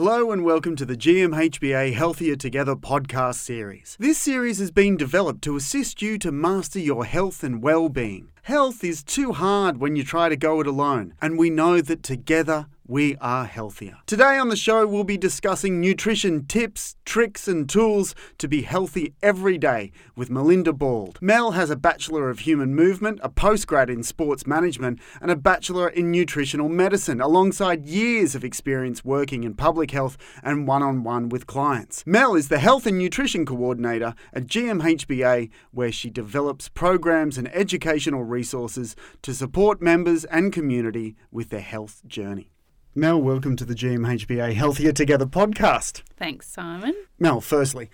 Hello and welcome to the GMHBA Healthier Together podcast series. This series has been developed to assist you to master your health and well-being. Health is too hard when you try to go it alone, and we know that together we are healthier. Today on the show, we'll be discussing nutrition tips, tricks, and tools to be healthy every day with Melinda Bald. Mel has a Bachelor of Human Movement, a postgrad in Sports Management, and a Bachelor in Nutritional Medicine, alongside years of experience working in public health and one on one with clients. Mel is the Health and Nutrition Coordinator at GMHBA, where she develops programs and educational resources to support members and community with their health journey. Mel, welcome to the GMHBA Healthier Together podcast. Thanks, Simon. Mel, firstly,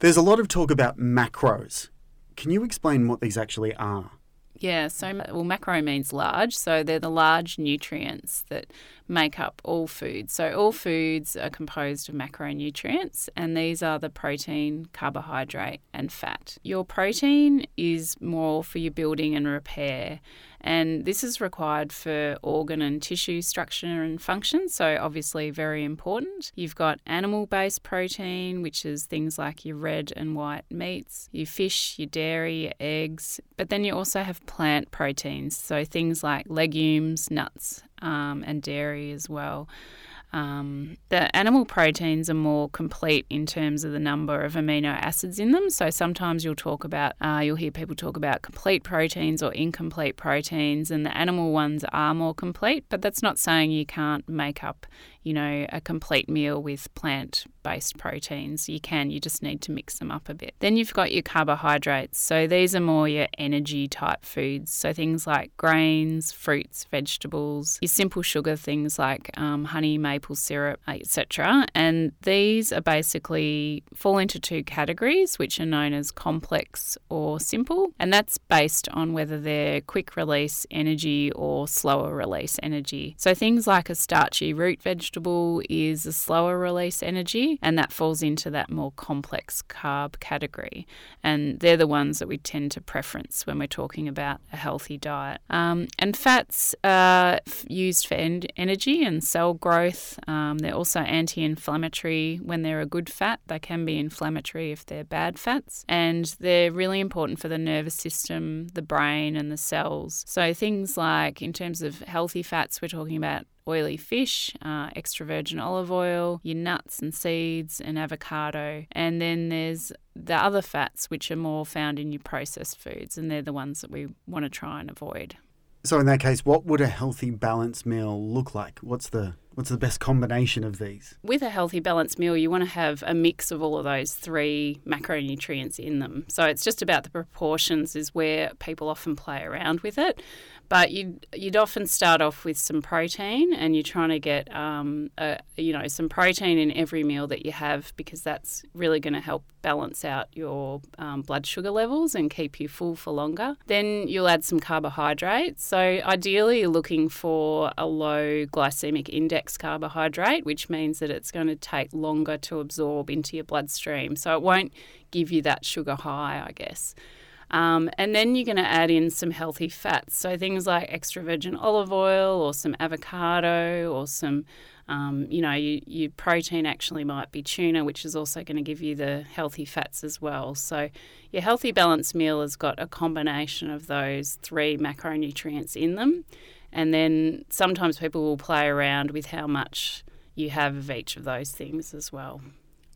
there's a lot of talk about macros. Can you explain what these actually are? Yeah, so well, macro means large, so they're the large nutrients that make up all foods. So all foods are composed of macronutrients, and these are the protein, carbohydrate, and fat. Your protein is more for your building and repair, and this is required for organ and tissue structure and function, so obviously very important. You've got animal based protein, which is things like your red and white meats, your fish, your dairy, your eggs, but then you also have plant proteins, so things like legumes, nuts, um, and dairy as well. Um, the animal proteins are more complete in terms of the number of amino acids in them. So sometimes you'll talk about, uh, you'll hear people talk about complete proteins or incomplete proteins, and the animal ones are more complete, but that's not saying you can't make up, you know, a complete meal with plant based proteins. You can, you just need to mix them up a bit. Then you've got your carbohydrates. So these are more your energy type foods. So things like grains, fruits, vegetables, your simple sugar things like um, honey, maple syrup, etc. And these are basically fall into two categories, which are known as complex or simple. And that's based on whether they're quick release energy or slower release energy. So things like a starchy root vegetable is a slower release energy and that falls into that more complex carb category. And they're the ones that we tend to preference when we're talking about a healthy diet. Um, and fats are used for en- energy and cell growth. Um, they're also anti inflammatory when they're a good fat. They can be inflammatory if they're bad fats. And they're really important for the nervous system, the brain, and the cells. So things like, in terms of healthy fats, we're talking about oily fish, uh, extra virgin olive oil, your nuts and seeds, and avocado. And then there's the other fats, which are more found in your processed foods, and they're the ones that we want to try and avoid. So, in that case, what would a healthy balanced meal look like? What's the what's the best combination of these? With a healthy balanced meal, you want to have a mix of all of those three macronutrients in them. So it's just about the proportions is where people often play around with it. But you'd, you'd often start off with some protein and you're trying to get, um, a, you know, some protein in every meal that you have because that's really going to help balance out your um, blood sugar levels and keep you full for longer. Then you'll add some carbohydrates. So ideally, you're looking for a low glycemic index carbohydrate, which means that it's going to take longer to absorb into your bloodstream. So it won't give you that sugar high, I guess. Um, and then you're going to add in some healthy fats. So things like extra virgin olive oil or some avocado or some, um, you know, you, your protein actually might be tuna, which is also going to give you the healthy fats as well. So your healthy balanced meal has got a combination of those three macronutrients in them. And then sometimes people will play around with how much you have of each of those things as well.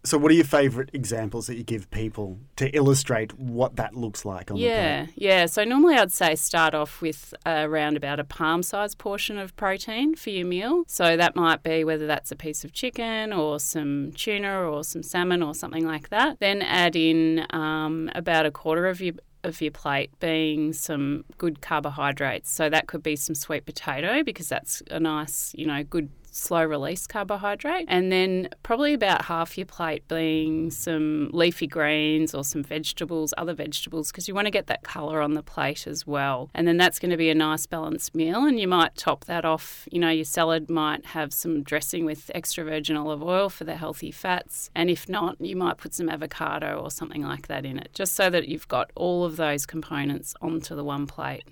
So, what are your favourite examples that you give people to illustrate what that looks like on yeah, the plate? Yeah, So, normally I'd say start off with around about a palm sized portion of protein for your meal. So, that might be whether that's a piece of chicken or some tuna or some salmon or something like that. Then add in um, about a quarter of your of your plate being some good carbohydrates. So that could be some sweet potato because that's a nice, you know, good slow release carbohydrate. And then probably about half your plate being some leafy greens or some vegetables, other vegetables, because you want to get that colour on the plate as well. And then that's going to be a nice balanced meal. And you might top that off. You know, your salad might have some dressing with extra virgin olive oil for the healthy fats. And if not, you might put some avocado or something like that in it, just so that you've got all of those components onto the one plate.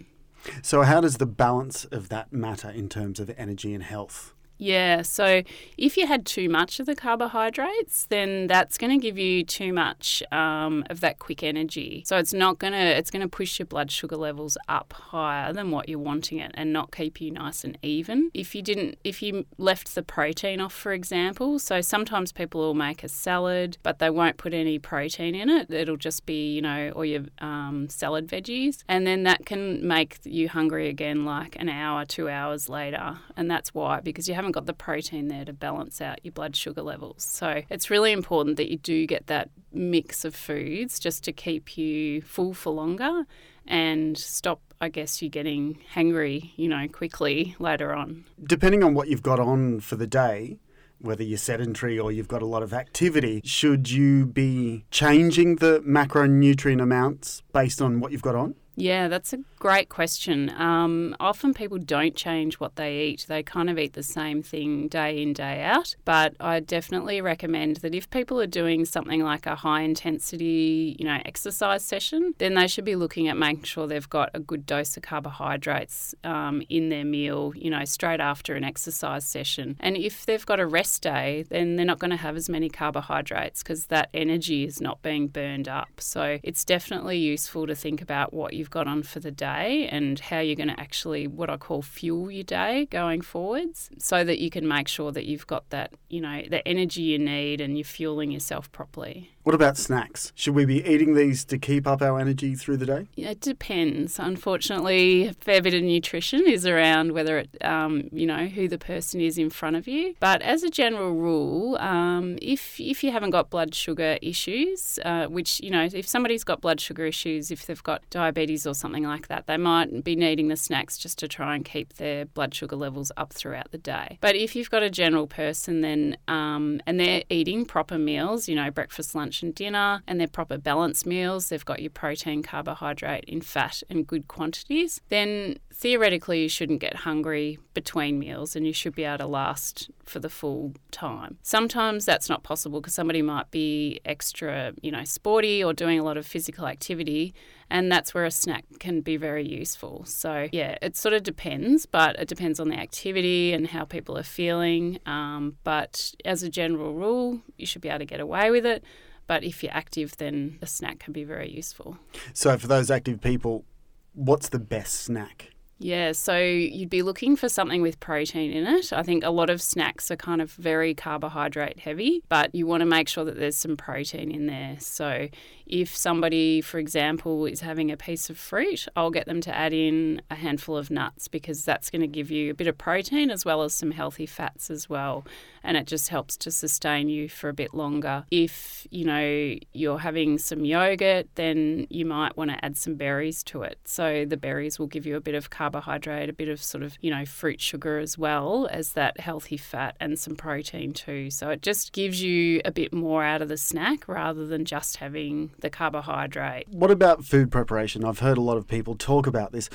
So, how does the balance of that matter in terms of energy and health? Yeah, so if you had too much of the carbohydrates, then that's going to give you too much um, of that quick energy. So it's not going to it's going to push your blood sugar levels up higher than what you're wanting it, and not keep you nice and even. If you didn't, if you left the protein off, for example, so sometimes people will make a salad, but they won't put any protein in it. It'll just be you know or your um, salad veggies, and then that can make you hungry again like an hour, two hours later, and that's why because you haven't haven't got the protein there to balance out your blood sugar levels. So it's really important that you do get that mix of foods just to keep you full for longer and stop I guess you getting hungry, you know, quickly later on. Depending on what you've got on for the day, whether you're sedentary or you've got a lot of activity, should you be changing the macronutrient amounts based on what you've got on? Yeah, that's a great question. Um, often people don't change what they eat. They kind of eat the same thing day in, day out. But I definitely recommend that if people are doing something like a high intensity, you know, exercise session, then they should be looking at making sure they've got a good dose of carbohydrates um, in their meal, you know, straight after an exercise session. And if they've got a rest day, then they're not going to have as many carbohydrates because that energy is not being burned up. So it's definitely useful to think about what you you've got on for the day and how you're going to actually, what I call, fuel your day going forwards so that you can make sure that you've got that, you know, the energy you need and you're fueling yourself properly. What about snacks? Should we be eating these to keep up our energy through the day? It depends. Unfortunately, a fair bit of nutrition is around whether it, um, you know, who the person is in front of you. But as a general rule, um, if if you haven't got blood sugar issues, uh, which you know, if somebody's got blood sugar issues, if they've got diabetes or something like that, they might be needing the snacks just to try and keep their blood sugar levels up throughout the day. But if you've got a general person, then um, and they're eating proper meals, you know, breakfast, lunch lunch and dinner, and they're proper balanced meals, they've got your protein, carbohydrate in fat and good quantities, then theoretically you shouldn't get hungry between meals and you should be able to last for the full time. Sometimes that's not possible because somebody might be extra, you know, sporty or doing a lot of physical activity and that's where a snack can be very useful. So, yeah, it sort of depends, but it depends on the activity and how people are feeling. Um, but as a general rule, you should be able to get away with it. But if you're active, then a snack can be very useful. So, for those active people, what's the best snack? Yeah, so you'd be looking for something with protein in it. I think a lot of snacks are kind of very carbohydrate heavy, but you want to make sure that there's some protein in there. So if somebody, for example, is having a piece of fruit, I'll get them to add in a handful of nuts because that's going to give you a bit of protein as well as some healthy fats as well. And it just helps to sustain you for a bit longer. If, you know, you're having some yogurt, then you might want to add some berries to it. So the berries will give you a bit of carbohydrate, a bit of sort of, you know, fruit sugar as well as that healthy fat and some protein too. So it just gives you a bit more out of the snack rather than just having the carbohydrate. What about food preparation? I've heard a lot of people talk about this.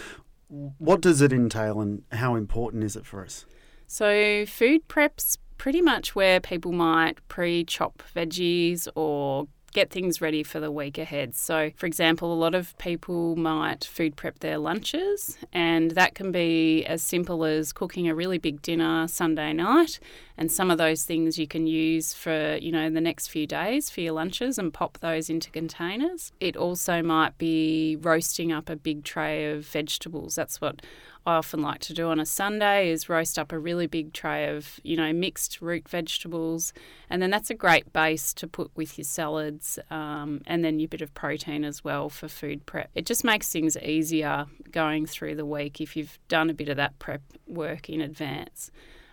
What does it entail and how important is it for us? So, food prep's pretty much where people might pre chop veggies or get things ready for the week ahead. So, for example, a lot of people might food prep their lunches, and that can be as simple as cooking a really big dinner Sunday night. And some of those things you can use for, you know, the next few days for your lunches and pop those into containers. It also might be roasting up a big tray of vegetables. That's what I often like to do on a Sunday is roast up a really big tray of, you know, mixed root vegetables. And then that's a great base to put with your salads um, and then your bit of protein as well for food prep. It just makes things easier going through the week if you've done a bit of that prep work in advance.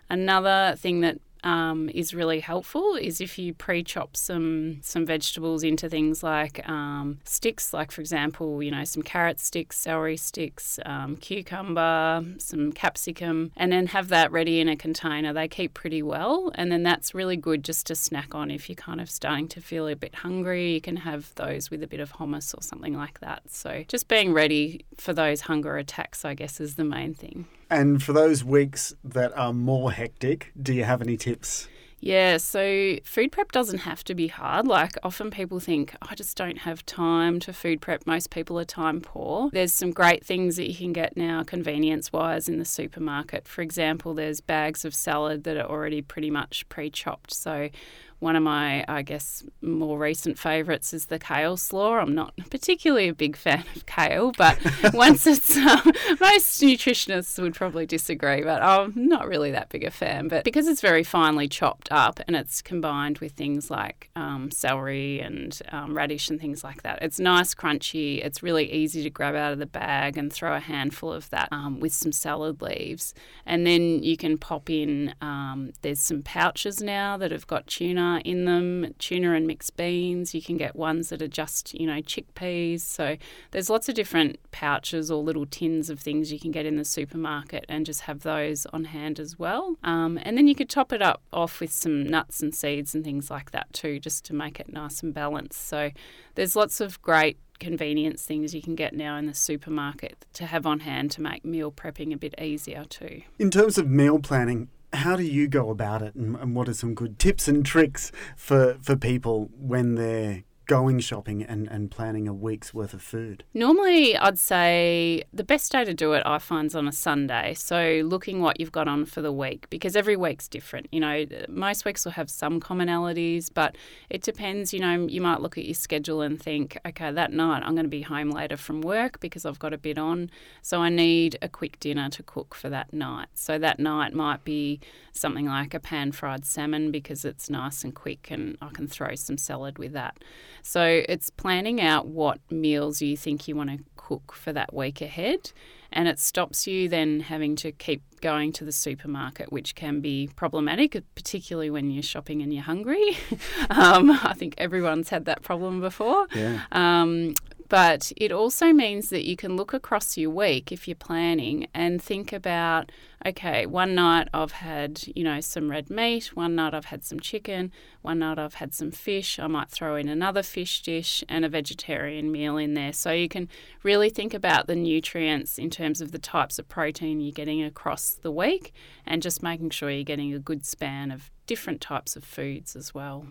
Another thing that um, is really helpful is if you pre-chop some some vegetables into things like um, sticks, like for example, you know, some carrot sticks, celery sticks, um, cucumber, some capsicum, and then have that ready in a container. They keep pretty well, and then that's really good just to snack on if you're kind of starting to feel a bit hungry. You can have those with a bit of hummus or something like that. So just being ready for those hunger attacks, I guess, is the main thing. And for those weeks that are more hectic, do you have any tips? Yeah, so food prep doesn't have to be hard. Like often people think, oh, I just don't have time to food prep. Most people are time poor. There's some great things that you can get now convenience wise in the supermarket. For example, there's bags of salad that are already pretty much pre chopped. So one of my, I guess, more recent favourites is the kale slaw. I'm not particularly a big fan of kale, but once it's, um, most nutritionists would probably disagree, but I'm not really that big a fan. But because it's very finely chopped up and it's combined with things like um, celery and um, radish and things like that, it's nice, crunchy. It's really easy to grab out of the bag and throw a handful of that um, with some salad leaves. And then you can pop in, um, there's some pouches now that have got in them, tuna and mixed beans. You can get ones that are just, you know, chickpeas. So there's lots of different pouches or little tins of things you can get in the supermarket and just have those on hand as well. Um, and then you could top it up off with some nuts and seeds and things like that too, just to make it nice and balanced. So there's lots of great convenience things you can get now in the supermarket to have on hand to make meal prepping a bit easier too. In terms of meal planning, how do you go about it and, and what are some good tips and tricks for, for people when they're going shopping and, and planning a week's worth of food? Normally, I'd say the best day to do it, I find, is on a Sunday. So, looking what you've got on for the week, because every week's different. You know, most weeks will have some commonalities, but it depends. You know, you might look at your schedule and think, okay, that night I'm going to be home later from work because I've got a bit on. So, I need a quick dinner to cook for that night. So, that night might be something like a pan fried salmon because it's nice and quick and I can throw some salad with that. So it's planning out what meals you think you want to cook for that week ahead. And it stops you then having to keep going to the supermarket, which can be problematic, particularly when you're shopping and you're hungry. um, I think everyone's had that problem before. Yeah. Um, but it also means that you can look across your week if you're planning and think about okay, one night I've had, you know, some red meat, one night I've had some chicken, one night I've had some fish. I might throw in another fish dish and a vegetarian meal in there. So you can really think about the nutrients in terms of the types of protein you're getting across the week and just making sure you're getting a good span of different types of foods as well.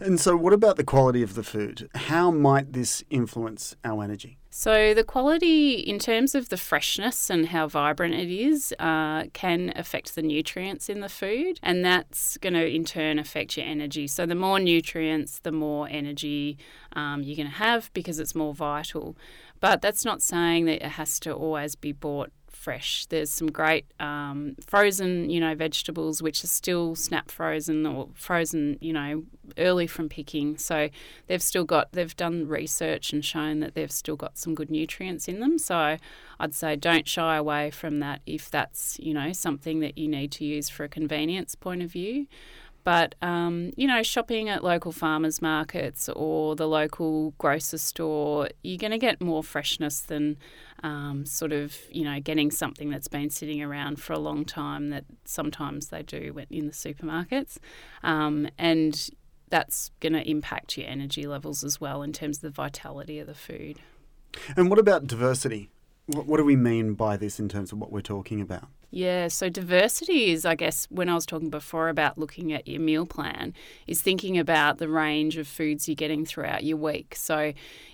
And so, what about the quality of the food? How might this influence our energy? So, the quality, in terms of the freshness and how vibrant it is, uh, can affect the nutrients in the food, and that's going to in turn affect your energy. So, the more nutrients, the more energy um, you're going to have because it's more vital. But that's not saying that it has to always be bought fresh. There's some great um, frozen, you know, vegetables which are still snap frozen or frozen, you know, early from picking. So they've still got, they've done research and shown that they've still got some good nutrients in them. So I'd say don't shy away from that if that's, you know, something that you need to use for a convenience point of view. But, um, you know, shopping at local farmers markets or the local grocer store, you're going to get more freshness than um, sort of, you know, getting something that's been sitting around for a long time that sometimes they do in the supermarkets. Um, and that's going to impact your energy levels as well in terms of the vitality of the food. And what about diversity? What, what do we mean by this in terms of what we're talking about? Yeah, so diversity is, I guess, when I was talking before about looking at your meal plan, is thinking about the range of foods you're getting throughout your week. So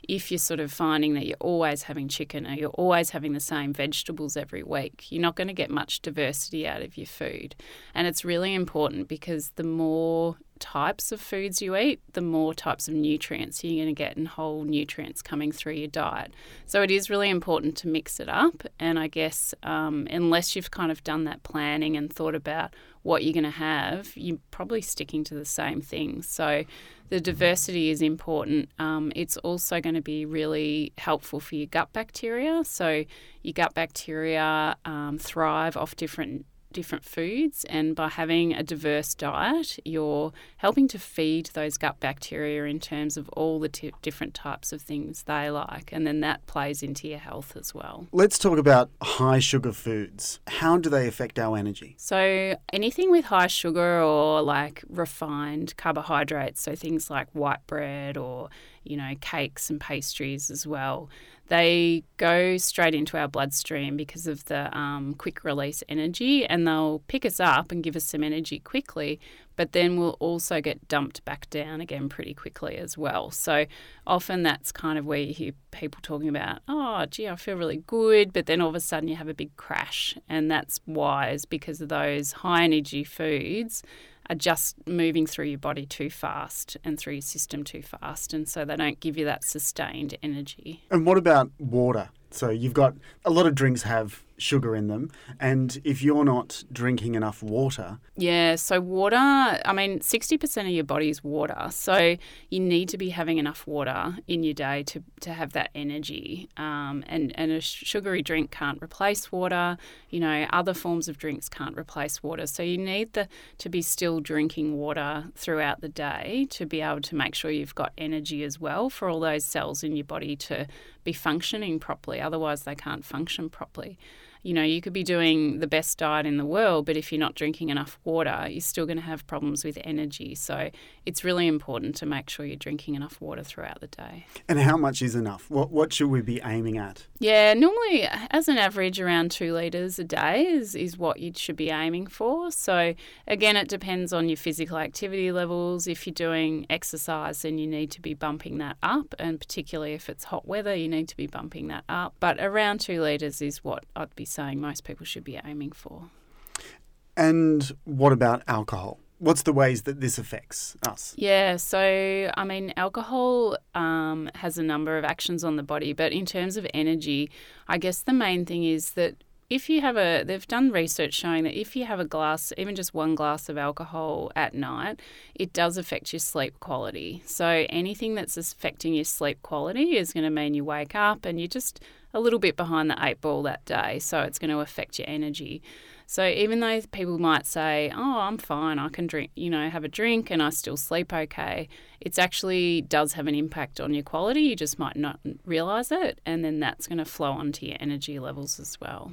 if you're sort of finding that you're always having chicken or you're always having the same vegetables every week, you're not going to get much diversity out of your food. And it's really important because the more types of foods you eat, the more types of nutrients you're going to get and whole nutrients coming through your diet. So it is really important to mix it up. And I guess um, unless you've kind of done that planning and thought about what you're going to have, you're probably sticking to the same things. So the diversity is important. Um, it's also going to be really helpful for your gut bacteria. So your gut bacteria um, thrive off different different foods, and by having a diverse diet, you're helping to feed those gut bacteria in terms of all the t- different types of things they like, and then that plays into your health as well. Let's talk about high sugar foods. How do they affect our energy? So, anything with high sugar or like refined carbohydrates, so things like white bread or you know, cakes and pastries as well. They go straight into our bloodstream because of the um, quick release energy, and they'll pick us up and give us some energy quickly, but then we'll also get dumped back down again pretty quickly as well. So often that's kind of where you hear people talking about, oh, gee, I feel really good, but then all of a sudden you have a big crash. And that's why, is because of those high energy foods are just moving through your body too fast and through your system too fast. And so they don't give you that sustained energy. And what about water? So you've got a lot of drinks have sugar in them, and if you're not drinking enough water, yeah. So water, I mean, sixty percent of your body is water, so you need to be having enough water in your day to, to have that energy. Um, and and a sugary drink can't replace water. You know, other forms of drinks can't replace water, so you need the to be still drinking water throughout the day to be able to make sure you've got energy as well for all those cells in your body to be functioning properly. Otherwise, they can't function properly you know, you could be doing the best diet in the world, but if you're not drinking enough water, you're still going to have problems with energy. So it's really important to make sure you're drinking enough water throughout the day. And how much is enough? What what should we be aiming at? Yeah, normally as an average around two litres a day is, is what you should be aiming for. So again, it depends on your physical activity levels. If you're doing exercise, then you need to be bumping that up, and particularly if it's hot weather, you need to be bumping that up. But around two litres is what I'd be saying most people should be aiming for. And what about alcohol? What's the ways that this affects us? Yeah, so I mean, alcohol um, has a number of actions on the body, but in terms of energy, I guess the main thing is that if you have a, they've done research showing that if you have a glass, even just one glass of alcohol at night, it does affect your sleep quality. So anything that's affecting your sleep quality is going to mean you wake up and you're just a little bit behind the eight ball that day. So it's going to affect your energy. So even though people might say, "Oh, I'm fine. I can drink, you know, have a drink and I still sleep okay," it actually does have an impact on your quality. You just might not realize it, and then that's going to flow onto your energy levels as well.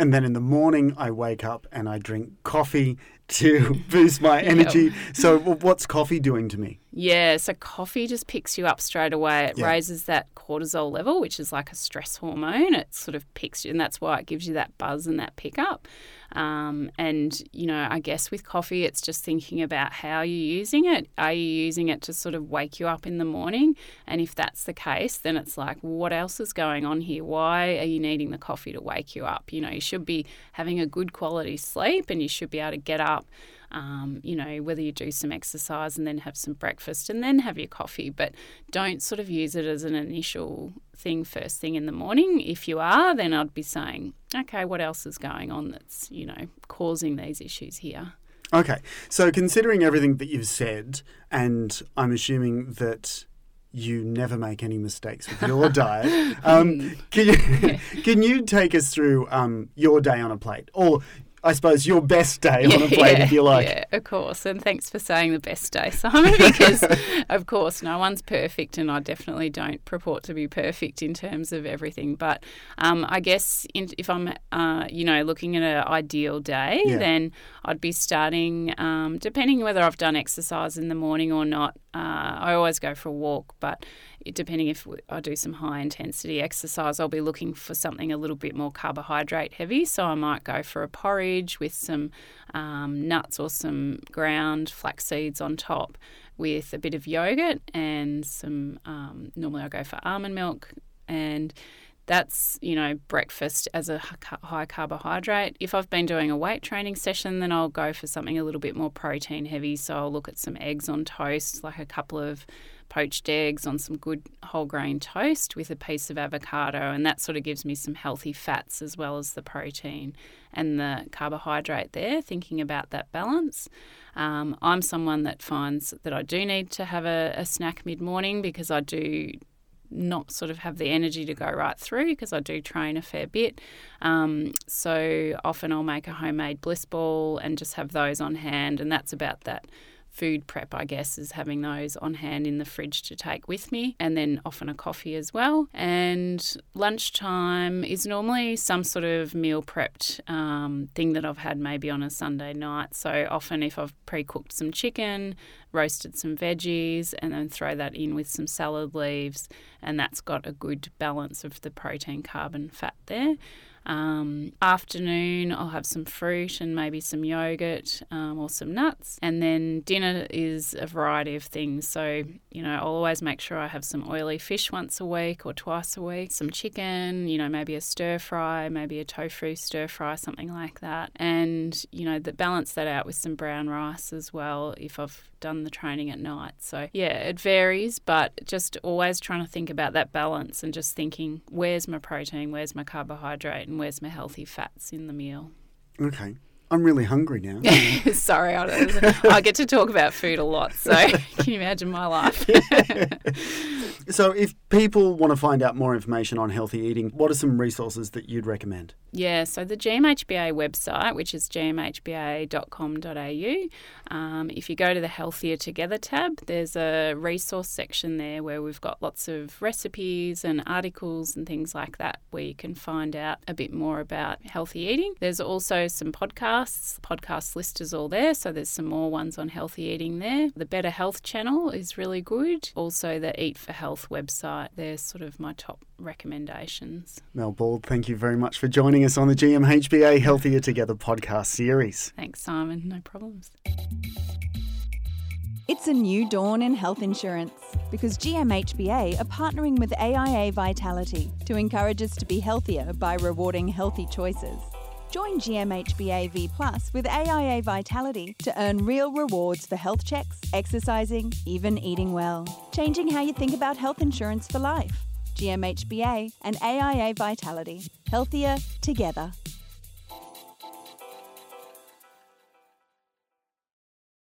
And then in the morning, I wake up and I drink coffee to boost my energy. Yep. So, what's coffee doing to me? Yeah, so coffee just picks you up straight away. It yeah. raises that cortisol level, which is like a stress hormone. It sort of picks you, and that's why it gives you that buzz and that pickup. Um, and, you know, I guess with coffee, it's just thinking about how you're using it. Are you using it to sort of wake you up in the morning? And if that's the case, then it's like, what else is going on here? Why are you needing the coffee to wake you up? You know, you should be having a good quality sleep and you should be able to get up um, you know, whether you do some exercise and then have some breakfast and then have your coffee, but don't sort of use it as an initial thing first thing in the morning. If you are, then I'd be saying, okay, what else is going on that's, you know, causing these issues here? Okay, so considering everything that you've said, and I'm assuming that you never make any mistakes with your diet. Um, can, you, can you take us through um, your day on a plate? Or I suppose, your best day yeah, on a plate, yeah, if you like. Yeah, of course. And thanks for saying the best day, Simon, because, of course, no one's perfect, and I definitely don't purport to be perfect in terms of everything. But um, I guess in, if I'm, uh, you know, looking at an ideal day, yeah. then I'd be starting, um, depending whether I've done exercise in the morning or not. Uh, I always go for a walk, but depending if I do some high intensity exercise, I'll be looking for something a little bit more carbohydrate heavy. So I might go for a porridge with some um, nuts or some ground flax seeds on top with a bit of yogurt and some, um, normally I go for almond milk and that's you know breakfast as a high carbohydrate if i've been doing a weight training session then i'll go for something a little bit more protein heavy so i'll look at some eggs on toast like a couple of poached eggs on some good whole grain toast with a piece of avocado, and that sort of gives me some healthy fats as well as the protein and the carbohydrate there, thinking about that balance. Um, I'm someone that finds that I do need to have a, a snack mid morning because I do not sort of have the energy to go right through because I do train a fair bit. Um, so often I'll make a homemade bliss ball and just have those on hand, and that's about that food prep, I guess, is having those on hand in the fridge to take with me, and then often a coffee as well. And lunchtime is normally some sort of meal prepped um, thing that I've had maybe on a Sunday night. So often, if I've pre cooked some chicken, roasted some veggies, and then throw that in with some salad leaves, and that's got a good balance of the protein, carb, and fat there. Um, afternoon, I'll have some fruit and maybe some yogurt um, or some nuts. And then dinner is a variety of things. So, you know, I'll always make sure I have some oily fish once a week or twice a week, some chicken, you know, maybe a stir fry, maybe a tofu stir fry, something like that. And, you know, that balance that out with some brown rice as well if I've done the training at night. So, yeah, it varies, but just always trying to think about that balance and just thinking, where's my protein, where's my carbohydrate, and where's my healthy fats in the meal. Okay. I'm really hungry now. Sorry, I, I, get to talk about food a lot, so can you imagine my life? so, if people want to find out more information on healthy eating, what are some resources that you'd recommend? Yeah, so the GMHBA website, which is gmhba.com.au, um, if you go to the Healthier Together tab, there's a resource section there where we've got lots of recipes and articles and things like that where you can find out a bit more about healthy eating. There's also some podcasts. The podcast list is all there, so there's some more ones on healthy eating there. The Better Health channel is really good. Also, the Eat for Health website, they're sort of my top recommendations. Mel Bald, thank you very much for joining us on the GMHBA Healthier Together podcast series. Thanks, Simon. No problems. It's a new dawn in health insurance because GMHBA are partnering with AIA Vitality to encourage us to be healthier by rewarding healthy choices. Join GMHBA V Plus with AIA Vitality to earn real rewards for health checks, exercising, even eating well. Changing how you think about health insurance for life. GMHBA and AIA Vitality. Healthier together.